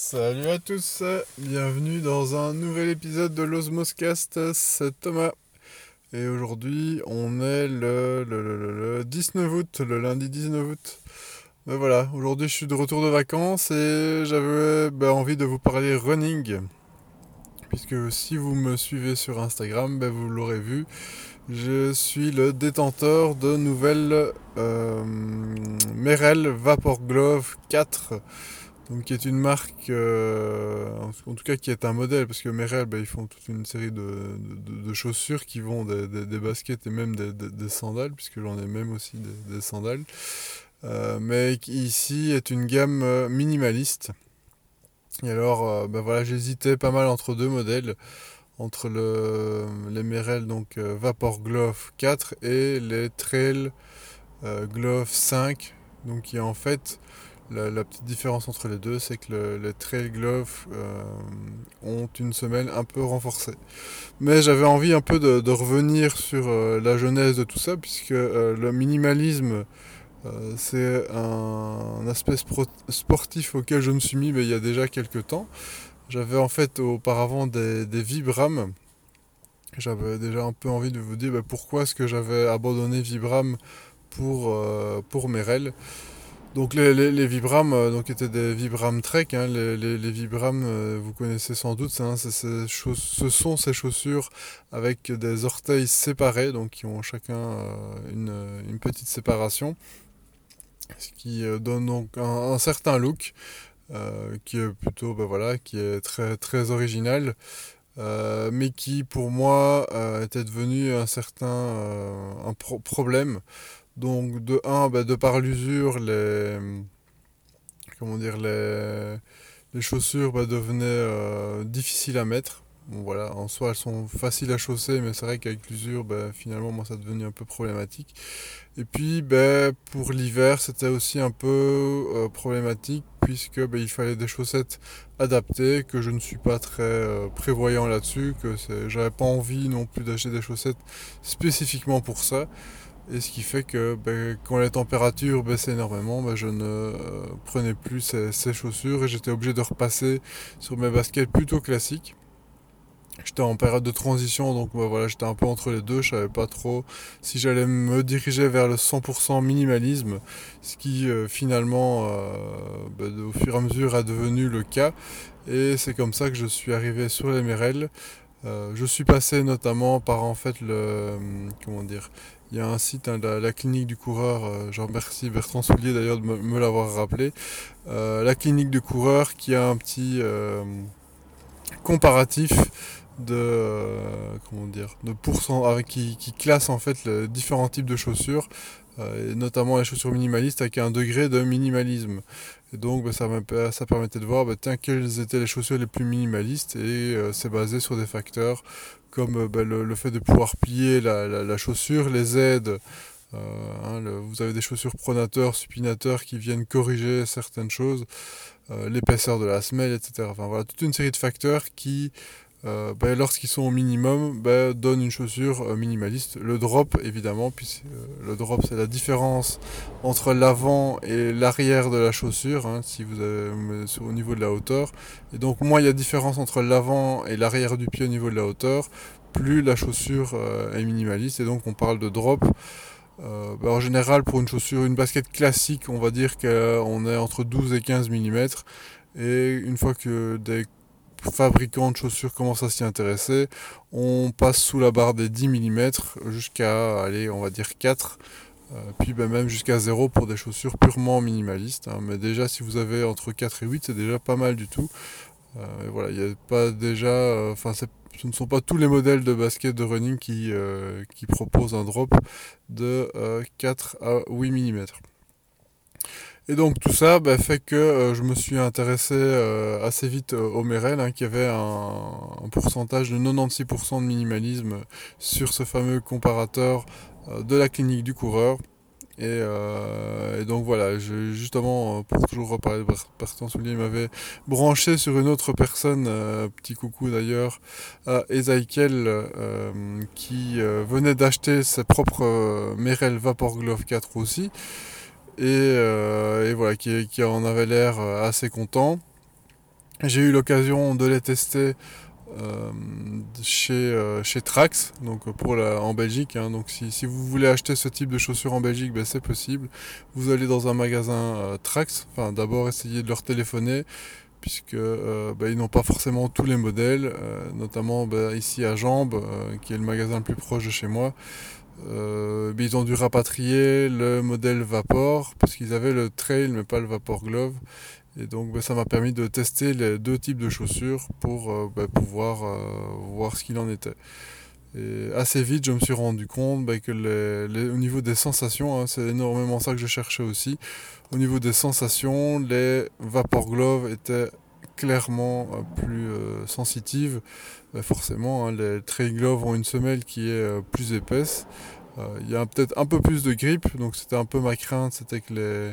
Salut à tous, bienvenue dans un nouvel épisode de l'Osmoscast, c'est Thomas. Et aujourd'hui, on est le, le, 19 août, le lundi 19 août. Ben voilà, aujourd'hui je suis de retour de vacances et j'avais ben, envie de vous parler running. Puisque si vous me suivez sur Instagram, ben, vous l'aurez vu, je suis le détenteur de nouvelles euh, Merrell Vapor Glove 4 donc qui est une marque, euh, en tout cas qui est un modèle, parce que Merrell, bah, ils font toute une série de, chaussures qui vont des, baskets et même des, sandales, puisque j'en ai même aussi des, sandales. Euh, mais ici est une gamme euh, minimaliste. Et alors, bah, voilà, j'hésitais pas mal entre deux modèles, entre le, les Merrell donc Vapor Glove 4 et les Trail Glove 5, donc qui en fait la, petite différence entre les deux, c'est que les Trail Gloves euh, ont une semelle un peu renforcée. Mais j'avais envie un peu de, revenir sur euh, la genèse de tout ça, puisque euh, le minimalisme, c'est un, aspect sportif auquel je me suis mis il y a déjà quelques temps. J'avais en fait auparavant des, Vibram. J'avais déjà un peu envie de vous dire bah, pourquoi est-ce que j'avais abandonné Vibram pour, pour Merrell. Donc les, Vibram euh, donc étaient des Vibram Trek. Hein. les, Vibram, euh, vous connaissez sans doute, hein, ce sont ces chaussures avec des orteils séparés, donc qui ont chacun euh, une, petite séparation, ce qui donne donc un, certain look, qui est plutôt, ben voilà, qui est très très original. mais qui pour moi était devenu un certain un problème donc de 1, bah, de par l'usure, les chaussures bah, devenaient euh, difficiles à mettre. Voilà, en soi elles sont faciles à chausser, mais c'est vrai qu'avec l'usure, bah, finalement moi ça devenu un peu problématique. Et puis pour l'hiver c'était aussi un peu euh, problématique puisque il fallait des chaussettes adaptées, que je ne suis pas très euh, prévoyant là-dessus, que j'avais pas envie non plus d'acheter des chaussettes spécifiquement pour ça. Et ce qui fait que ben, quand les températures baissaient énormément, ben, je ne euh, prenais plus ces, chaussures et j'étais obligé de repasser sur mes baskets plutôt classiques. J'étais en période de transition, donc ben, voilà, j'étais un peu entre les deux. Je savais pas trop si j'allais me diriger vers le 100% minimalisme, ce qui euh, finalement, euh, au fur et à mesure, a devenu le cas. Et c'est comme ça que je suis arrivé sur les Merrell. je suis passé notamment par en fait le comment dire il y a un site, hein, la, clinique du coureur, euh, je remercie Bertrand Soulier d'ailleurs de me, l'avoir rappelé, euh, la clinique du coureur qui a un petit euh, comparatif de comment dire de pourcent avec qui, classe en fait différents types de chaussures et notamment les chaussures minimalistes avec un degré de minimalisme et donc bah, ça, ça permettait de voir bah, tiens, quelles étaient les chaussures les plus minimalistes et c'est basé sur des facteurs comme euh, bah, le, fait de pouvoir plier la, chaussure, les aides. Euh, hein, vous avez des chaussures pronateurs, supinateurs qui viennent corriger certaines choses, euh, l'épaisseur de la semelle, etc. Enfin voilà, toute une série de facteurs qui euh, ben, lorsqu'ils sont au minimum, ben, donne une chaussure euh, minimaliste. Le drop, évidemment, puisque euh, le drop, c'est la différence entre l'avant et l'arrière de la chaussure, hein, si vous avez au niveau de la hauteur. Et donc, moins il y a différence entre l'avant et l'arrière du pied au niveau de la hauteur, plus la chaussure est minimaliste. Et donc, on parle de drop. Ben, en général, pour une chaussure, une basket classique, on va dire qu'on est entre 12 et 15 mm. Et une fois que des fabricants de chaussures commencent à s'y intéresser, on passe sous la barre des 10 mm jusqu'à, allez, on va dire 4 euh, puis ben, même jusqu'à 0 pour des chaussures purement minimalistes. Hein. Mais déjà, si vous avez entre 4 et 8, c'est déjà pas mal du tout. Euh, voilà, il a pas déjà. Euh, enfin, ce ne sont pas tous les modèles de basket de running qui, qui proposent un drop de 4 à 8 mm. Et donc tout ça bah, fait que euh, je me suis intéressé euh, assez vite euh, au Merrell, hein, qui avait un, pourcentage de 96% de minimalisme sur ce fameux comparateur de la clinique du coureur. Et, donc voilà, justement, pour toujours reparler de Bertrand Soulier, il m'avait branché sur une autre personne, petit coucou d'ailleurs, Ezekiel, qui venait d'acheter ses propres Merrell Vapor Glove 4 aussi. Euh, et, voilà, qui, en avait l'air euh, assez content. J'ai eu l'occasion de les tester euh, chez, euh, chez Trax, donc pour la, en Belgique. Hein. donc si, si, vous voulez acheter ce type de chaussures en Belgique, ben c'est possible. Vous allez dans un magasin euh, Trax, enfin d'abord essayez de leur téléphoner, puisque ben, ils n'ont pas forcément tous les modèles, notamment ben, ici à Jambes, qui est le magasin le plus proche de chez moi. Ben, ils ont dû rapatrier le modèle Vapor parce qu'ils avaient le Trail mais pas le Vapor Glove et donc ben, ça m'a permis de tester les deux types de chaussures pour euh, ben, pouvoir euh, voir ce qu'il en était. Et assez vite, je me suis rendu compte ben, que au niveau des sensations, hein, c'est énormément ça que je cherchais aussi. Au niveau des sensations, les Vapor Glove étaient clairement euh, plus sensitives. forcément, hein, les Trail Glove ont une semelle qui est plus épaisse. Il y a peut-être un peu plus de grip, donc c'était un peu ma crainte, c'était que les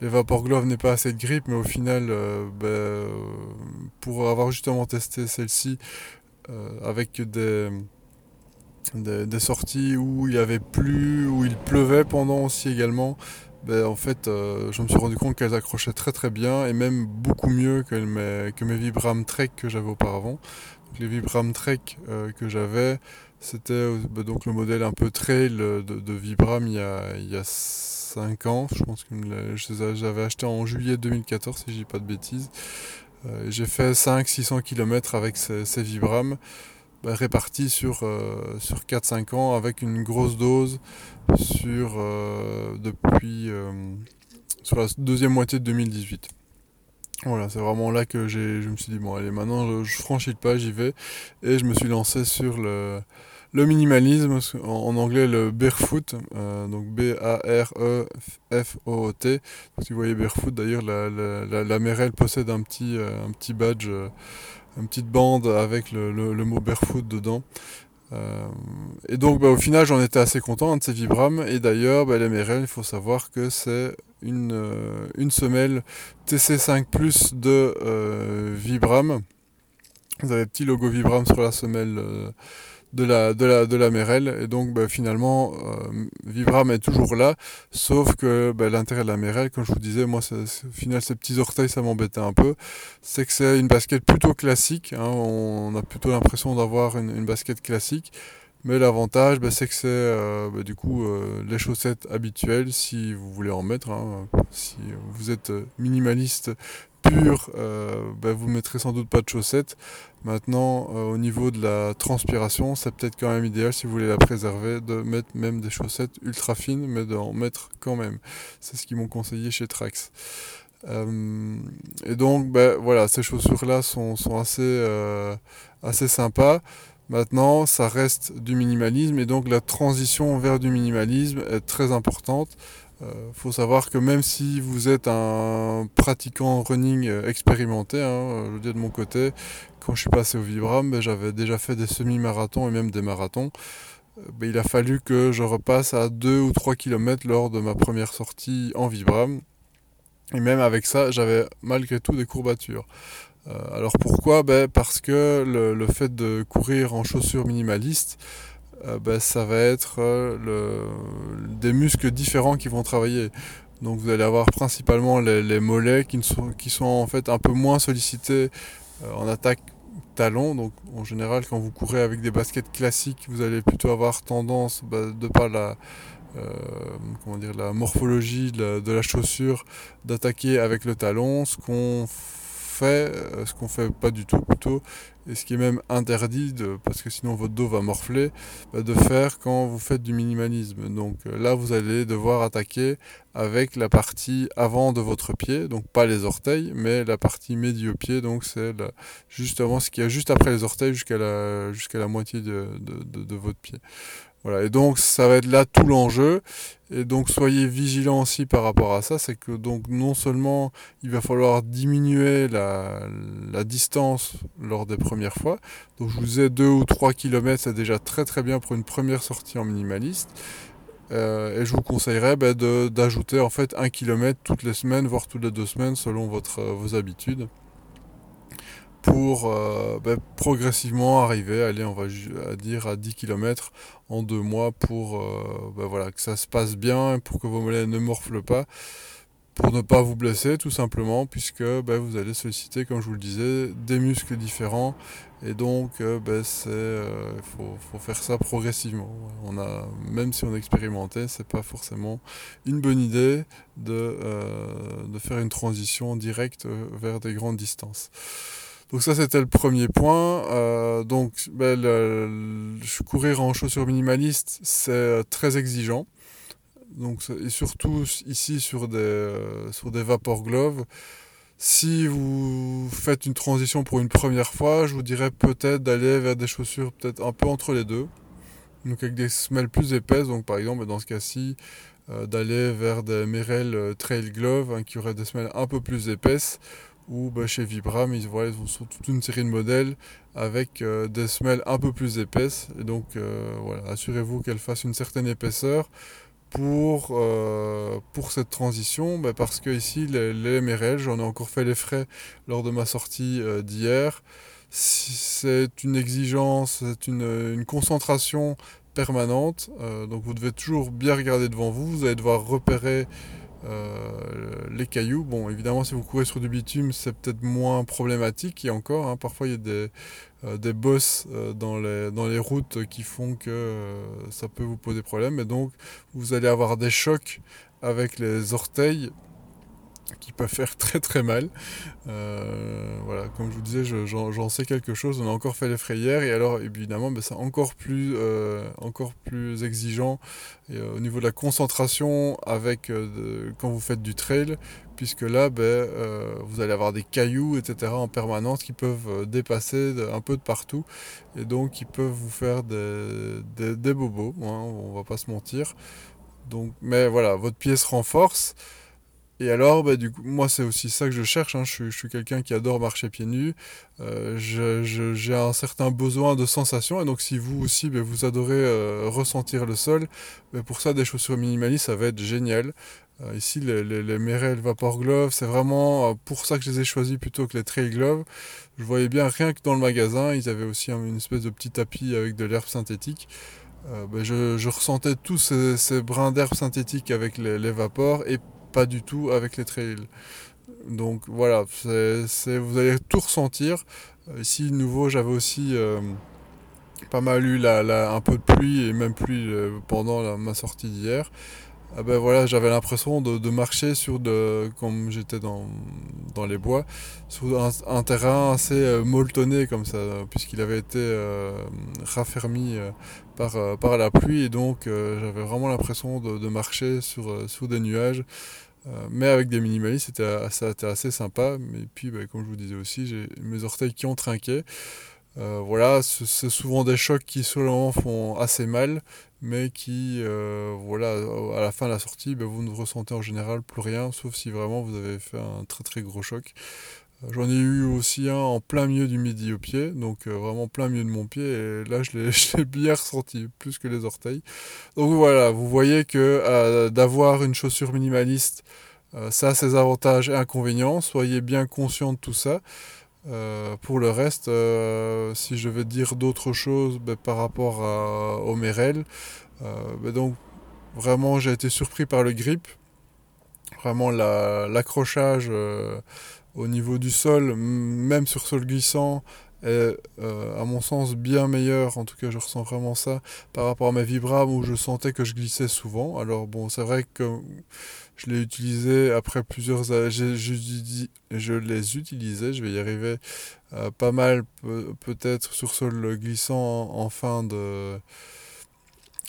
les Vapor Glove n'aient pas assez de grippe, mais au final, euh, ben, pour avoir justement testé celle-ci euh, avec des, des, sorties où il y avait plus, où il pleuvait pendant aussi également, ben, en fait, euh, je me suis rendu compte qu'elles accrochaient très très bien et même beaucoup mieux que mes, que mes Vibram Trek que j'avais auparavant. les Vibram Trek que j'avais, c'était ben, donc le modèle un peu trail de, Vibram il y a, il y a 5 ans. Je pense que j'avais acheté en juillet 2014, si je dis pas de bêtises. Euh, j'ai fait 500-600 km avec ces, ces Vibram, bah, répartis sur, euh, sur 4-5 ans, avec une grosse dose sur, euh, depuis sur la deuxième moitié de 2018. Voilà, c'est vraiment là que je me suis dit, bon allez, maintenant je franchis le pas, j'y vais. Et je me suis lancé sur le, le minimalisme, en, anglais le barefoot, euh, donc B-A-R-E-F-O-O-T. Si vous voyez barefoot, d'ailleurs, la, la, la, possède un petit, euh, un petit badge, euh, une petite bande avec le, le, mot barefoot dedans. et donc bah, au final j'en étais assez content de ces Vibram et d'ailleurs bah, les Merrell il faut savoir que c'est une, une semelle TC5 Plus de Vibram. Vous avez le petit logo Vibram sur la semelle de la, de la, de la Merel. Et donc, bah, finalement, euh, Vibram est toujours là, sauf que bah, l'intérêt de la Merel, comme je vous disais, moi, au final, ces petits orteils, ça m'embêtait un peu. C'est que c'est une basket plutôt classique. Hein, on a plutôt l'impression d'avoir une, basket classique. Mais l'avantage, bah, c'est que c'est euh, du coup euh, les chaussettes habituelles si vous voulez en mettre. Hein. si vous êtes minimaliste pur, euh, ben, vous mettrez sans doute pas de chaussettes. Maintenant, euh, au niveau de la transpiration, c'est peut-être quand même idéal si vous voulez la préserver de mettre même des chaussettes ultra fines, mais d'en mettre quand même. C'est ce qu'ils m'ont conseillé chez Trax. Euh, et donc, ben, voilà, ces chaussures-là sont, euh, assez sympas. Maintenant, ça reste du minimalisme et donc la transition vers du minimalisme est très importante. Euh, faut savoir que même si vous êtes un pratiquant running euh, expérimenté, hein, je veux dire de mon côté, quand je suis passé au Vibram, ben, j'avais déjà fait des semi-marathons et même des marathons. Euh, ben, il a fallu que je repasse à 2 ou 3 km lors de ma première sortie en Vibram. Et même avec ça, j'avais malgré tout des courbatures. alors pourquoi? Ben Parce que le, le, fait de courir en chaussures minimalistes, bah, ça va être euh, des muscles différents qui vont travailler. Donc vous allez avoir principalement les, mollets qui, sont, en fait un peu moins sollicités euh, en attaque talon. Donc en général quand vous courez avec des baskets classiques, vous allez plutôt avoir tendance, bah, de par la, la morphologie de la, de la chaussure, d'attaquer avec le talon. Ce qu'on fait, ce qu'on fait pas du tout plutôt, et ce qui est même interdit, de, parce que sinon votre dos va morfler, bah, de faire quand vous faites du minimalisme. Donc euh, là, vous allez devoir attaquer avec la partie avant de votre pied, donc pas les orteils, mais la partie médio-pied, donc c'est justement ce qui est juste après les orteils jusqu'à la, la moitié de, de, de votre pied. Voilà, et donc ça va être là tout l'enjeu. Et donc soyez vigilants aussi par rapport à ça, c'est que donc non seulement il va falloir diminuer la, distance lors des premières fois, donc je vous ai 2 ou 3 km, c'est déjà très très bien pour une première sortie en minimaliste. Euh, et je vous conseillerais bah, d'ajouter en fait 1 km toutes les semaines, voire toutes les deux semaines selon vos habitudes pour euh, ben, progressivement arriver, aller on va dire à 10 km en deux mois pour euh, ben, voilà, que ça se passe bien, pour que vos mollets ne morflent pas. pour ne pas vous blesser tout simplement puisque bah, vous allez solliciter comme je vous le disais des muscles différents et donc il bah, faut, faut, faire ça progressivement on a même si on a expérimenté c'est pas forcément une bonne idée de, de faire une transition directe vers des grandes distances donc ça c'était le premier point. Euh, donc ben, courir en chaussures minimalistes c'est euh, très exigeant. Donc, et surtout ici sur des, euh, sur des vapor gloves. Si vous faites une transition pour une première fois, je vous dirais peut-être d'aller vers des chaussures peut-être un peu entre les deux. Donc avec des semelles plus épaisses, donc par exemple dans ce cas-ci, d'aller vers des Merrell Trail Glove hein, qui auraient des semelles un peu plus épaisses ou bah, chez Vibram, ils, voilà, ils ont toute une série de modèles avec euh, des semelles un peu plus épaisses. Et donc, euh, voilà, assurez-vous qu'elles fassent une certaine épaisseur pour, euh, pour cette transition, bah, parce que ici, les, les MRL, j'en ai encore fait les frais lors de ma sortie d'hier. C'est une exigence, c'est une, une, concentration permanente. donc, vous devez toujours bien regarder devant vous. Vous allez devoir repérer euh, les cailloux, bon, évidemment, si vous courez sur du bitume, c'est peut-être moins problématique. Et encore, hein, parfois, il y a des, euh, bosses euh, dans, les, dans les routes qui font que ça peut vous poser problème. Et donc, vous allez avoir des chocs avec les orteils qui peuvent faire très très mal. Euh, voilà, comme je vous disais, j'en sais quelque chose. On a encore fait les frayères et alors évidemment, ben, c'est encore plus euh, encore plus exigeant euh, au niveau de la concentration avec quand vous faites du trail, puisque là, ben, vous allez avoir des cailloux, etc. en permanence qui peuvent dépasser un peu de partout et donc qui peuvent vous faire des, des, bobos. Hein, on va pas se mentir. Donc, mais voilà, votre pied se renforce. Et alors, bah, du coup, moi, c'est aussi ça que je cherche. Hein. Je, suis, quelqu'un qui adore marcher pieds nus. Euh, j'ai un certain besoin de sensation. Et donc, si vous aussi, bah, vous adorez euh, ressentir le sol, bah, pour ça, des chaussures minimalistes, ça va être génial. Euh, ici, les, les, Merrell Vapor Gloves, c'est vraiment pour ça que je les ai choisis plutôt que les Trail Gloves. Je voyais bien, rien que dans le magasin, ils avaient aussi une espèce de petit tapis avec de l'herbe synthétique. Bah, je, je, ressentais tous ces, ces brins d'herbe synthétique avec les, les vapors et pas du tout avec les trails. Donc voilà, c'est, vous allez tout ressentir. Euh, ici, nouveau, j'avais aussi euh, pas mal eu la, un peu de pluie et même pluie euh, pendant ma sortie d'hier. Ah ben voilà, j'avais l'impression de, marcher sur de, comme j'étais dans, dans les bois, sur un, terrain assez molletonné comme ça, puisqu'il avait été raffermi par, par la pluie et donc j'avais vraiment l'impression de, de, marcher sur, sous des nuages. Euh, mais avec des minimalistes, c'était assez, assez sympa. Mais puis, bah, comme je vous disais aussi, j'ai mes orteils qui ont trinqué. Euh, voilà, c'est souvent des chocs qui seulement font assez mal, mais qui, euh, voilà, à la fin de la sortie, bah, vous ne ressentez en général plus rien, sauf si vraiment vous avez fait un très très gros choc. J'en ai eu aussi un en plein milieu du midi au pied, donc euh, vraiment plein milieu de mon pied, et là je l'ai bien ressenti, plus que les orteils. Donc voilà, vous voyez que euh, d'avoir une chaussure minimaliste, euh, ça a ses avantages et inconvénients, soyez bien conscient de tout ça. pour le reste, si je vais dire d'autres choses ben, par rapport à, au Merrell, ben, donc vraiment j'ai été surpris par le grip, vraiment l'accrochage au niveau du sol, même sur sol glissant, est euh, à mon sens bien meilleur, en tout cas je ressens vraiment ça par rapport à mes Vibram où je sentais que je glissais souvent. Alors bon, c'est vrai que je l'ai utilisé après plusieurs années, je, je, les utilisais, je vais y arriver euh, pas mal peut-être sur sol glissant en, fin de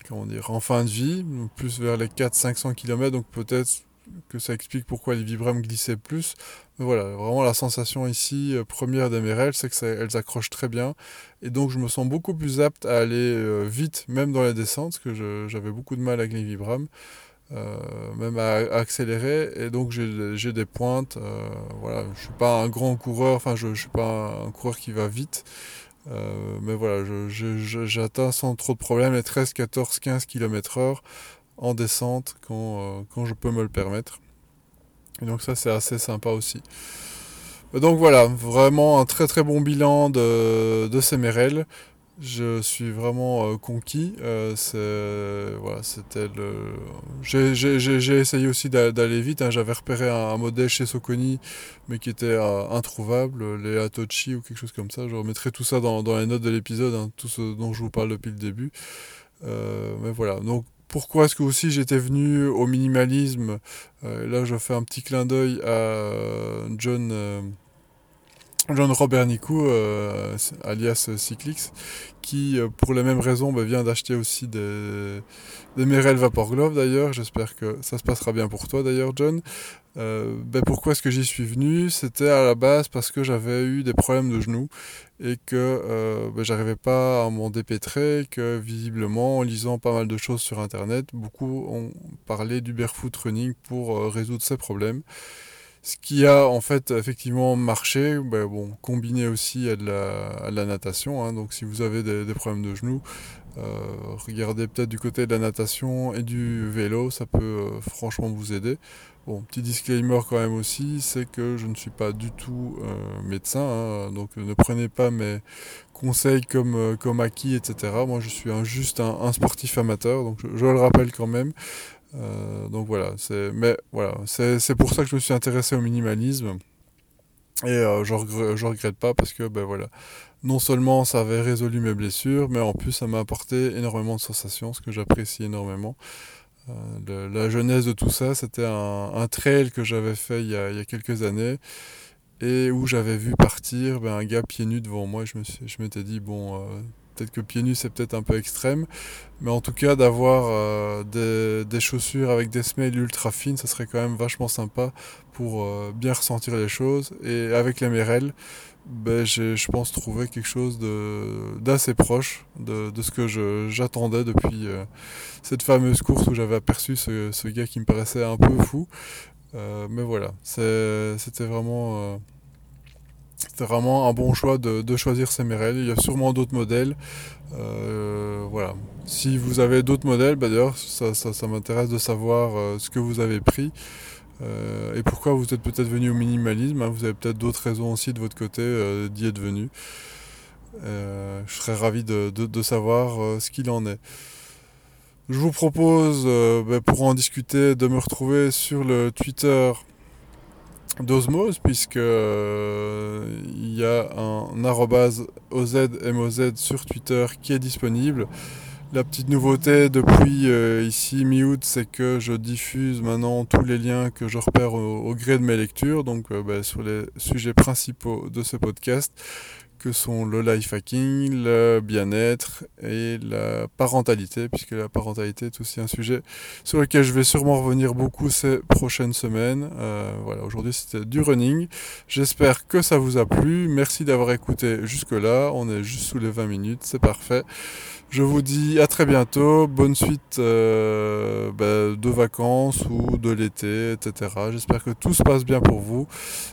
comment dire, en fin de vie, plus vers les 400-500 km, donc peut-être que ça explique pourquoi les Vibram glissaient plus. Mais voilà, vraiment la sensation ici, euh, première d'MRL, c'est qu'elles accrochent très bien. Et donc je me sens beaucoup plus apte à aller euh, vite, même dans les descentes, parce que j'avais beaucoup de mal avec les Vibram. Euh, même à, accélérer et donc j'ai des pointes voilà je suis pas un grand coureur enfin je, je suis pas un, coureur qui va vite mais voilà j'atteins sans trop de problèmes les 13 14 15 km heure en descente quand, euh, quand je peux me le permettre. Et donc ça c'est assez sympa aussi. Donc voilà, vraiment un très très bon bilan de, de ces je suis vraiment euh, conquis. Euh, voilà, c'était le. J'ai essayé aussi d'aller vite. Hein. J'avais repéré un, modèle chez Soconi, mais qui était euh, introuvable, les Atochi ou quelque chose comme ça. Je remettrai tout ça dans, dans les notes de l'épisode, hein, tout ce dont je vous parle depuis le début. mais voilà. Donc pourquoi est-ce que aussi j'étais venu au minimalisme? Là, je fais un petit clin d'œil à John. John Robert Nicou, euh, alias Cyclix, qui, euh, pour les mêmes raisons, bah, vient d'acheter aussi des, des Merrell Vapor Glove d'ailleurs. J'espère que ça se passera bien pour toi d'ailleurs, John. Euh, bah, pourquoi est-ce que j'y suis venu? C'était à la base parce que j'avais eu des problèmes de genoux et que bah, j'arrivais pas à m'en dépêtrer, que visiblement, en lisant pas mal de choses sur Internet, beaucoup ont parlé du barefoot running pour résoudre ces problèmes. Ce qui a en fait effectivement marché, ben bon, combiné aussi à de la, natation. Hein. donc si vous avez des, problèmes de genoux, euh, regardez peut-être du côté de la natation et du vélo, ça peut euh, franchement vous aider. Bon, petit disclaimer quand même aussi, c'est que je ne suis pas du tout euh, médecin, hein. donc ne prenez pas mes conseils comme, comme acquis, etc. Moi je suis juste un, sportif amateur, donc je, le rappelle quand même. Euh, donc voilà, c'est, mais voilà, c'est, pour ça que je me suis intéressé au minimalisme. Et euh, je, regrette, regrette pas parce que ben voilà, non seulement ça avait résolu mes blessures, mais en plus ça m'a apporté énormément de sensations, ce que j'apprécie énormément. Euh, la jeunesse de tout ça, c'était un, trail que j'avais fait il y, a, il y, a, quelques années et où j'avais vu partir ben, un gars pieds nus devant moi. je, me je m'étais dit, bon, Peut-être que pieds nus c'est peut-être un peu extrême, mais en tout cas d'avoir euh, des, chaussures avec des semelles ultra fines, ça serait quand même vachement sympa pour euh, bien ressentir les choses. Et avec les MRL, ben, j'ai, je pense, trouver quelque chose d'assez proche de, ce que j'attendais depuis euh, cette fameuse course où j'avais aperçu ce, gars qui me paraissait un peu fou. mais voilà, c'était vraiment c'était vraiment un bon choix de, choisir ces Merrell. Il y a sûrement d'autres modèles. Euh, voilà. Si vous avez d'autres modèles, bah d'ailleurs, ça, m'intéresse de savoir euh, ce que vous avez pris euh, et pourquoi vous êtes peut-être venu au minimalisme. Hein. Vous avez peut-être d'autres raisons aussi de votre côté d'y être venu. je serais ravi de, savoir ce qu'il en est. Je vous propose, bah, pour en discuter, de me retrouver sur le Twitter d'Osmose puisque euh, il y a un arrobase OZMOZ sur Twitter qui est disponible. La petite nouveauté depuis euh, ici mi-août, c'est que je diffuse maintenant tous les liens que je repère au, gré de mes lectures, donc euh, bah, sur les sujets principaux de ce podcast que sont le life hacking, le bien-être et la parentalité, puisque la parentalité est aussi un sujet sur lequel je vais sûrement revenir beaucoup ces prochaines semaines. Euh, voilà, aujourd'hui c'était du running. J'espère que ça vous a plu. Merci d'avoir écouté jusque-là. On est juste sous les 20 minutes, c'est parfait. Je vous dis à très bientôt, bonne suite euh, bah, de vacances ou de l'été, etc. J'espère que tout se passe bien pour vous.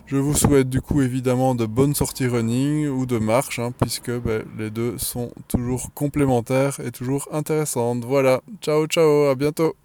Je vous souhaite du coup évidemment de bonnes sorties running ou de marche, hein, puisque bah, les deux sont toujours complémentaires et toujours intéressantes. Voilà, ciao ciao, à bientôt